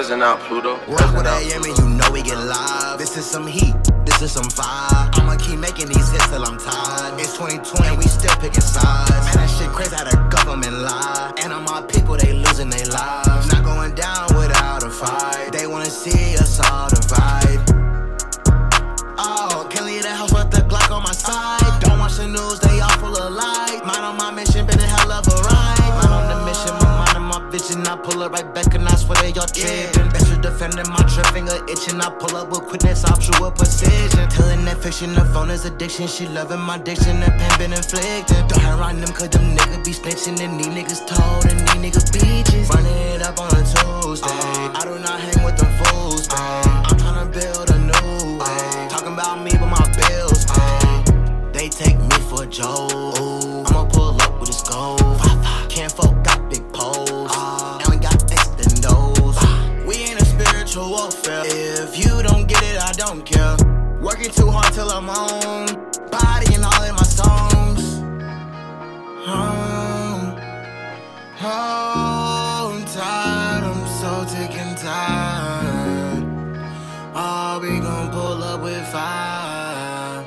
Resin out, Pluto. Rock with AM and you know we get live. This is some heat, this is some fire. I'ma keep making these hits till I'm tired. It's 2020 and we still picking sides. Man, that shit crazy how the government lie. And all my people, they losing their lives wanna see us all divide. Oh, can't the house with the Glock on my side. Don't watch the news, they all full of lies. Mind on my mission, been a hell of a ride. Mind on the mission, my mind on my vision. I pull it right back and I swear they all tripping. Best defending my trip finger itching. I pull up with quickness, option with precision. Telling that fiction, the phone is addiction. She loving my diction, the pain been inflicted. Don't hang around them, cause them niggas be snitching. And these niggas told, and these niggas beaches. Running it up on a Tuesday. Uh. I do not hang with them fools, babe. Don't care. Working too hard till I'm on. Body and all in my songs. Home. I'm tired, I'm so sick and tired. Oh, we gon' pull up with fire.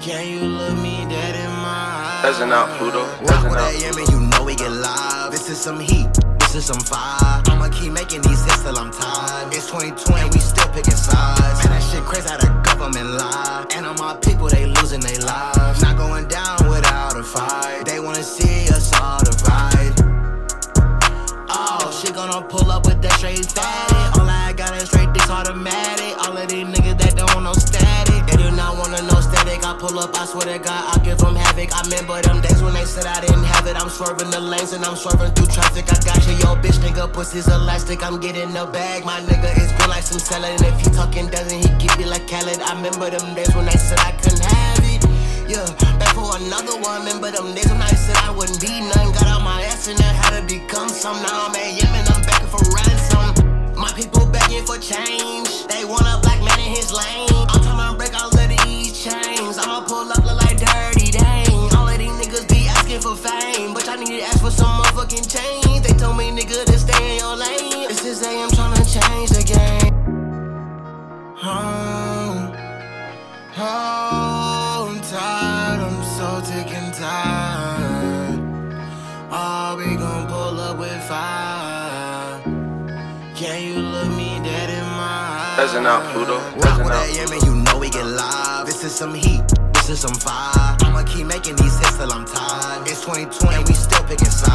Can you look me dead in my eyes? Peasant out, Pluto. With out, AM and you know we get live. This is some heat, is some fire. I'ma keep making these hits till I'm tired. It's 2020, we still picking sides. Man, that shit crazy how the government lie. And all my people, they losing their lives. Not going down without a fight. They wanna see us all divide. Oh, she gonna pull up with that straight fatty. All I got is straight this automatic. All of these niggas that don't want no static. They do not wanna know static. I pull up, I swear to God, I give them havoc. I remember them days when they said I didn't have it. I'm swerving the lanes and I'm swerving through traffic. I got you, yo, pussy's elastic. I'm getting a bag. My nigga is good like some salad. And if he talking doesn't, he keep it like Khaled. I remember them days when I said I couldn't have it. Yeah, back for another one. Remember them days when I said I wouldn't be none. Got out my ass and I had to become some. Now I'm at Yemen, I'm begging for ransom. My people begging for change. They want a black man in his lane. I'm trying to break all of these chains. I'ma pull up look like dirty dang. All of these niggas be asking for fame, but I need to ask for some motherfucking change. They told me nigga to stay in your lane. This is AM trying to change the game. Home. Oh, I'm tired, I'm so sick and tired. Oh, we gon' pull up with fire. Can you look me dead in my eyes? Out, Pluto. Rock with AM Pluto. you know we get live. This is some heat, this is some fire. I'ma keep making these 2020 and we still picking sides.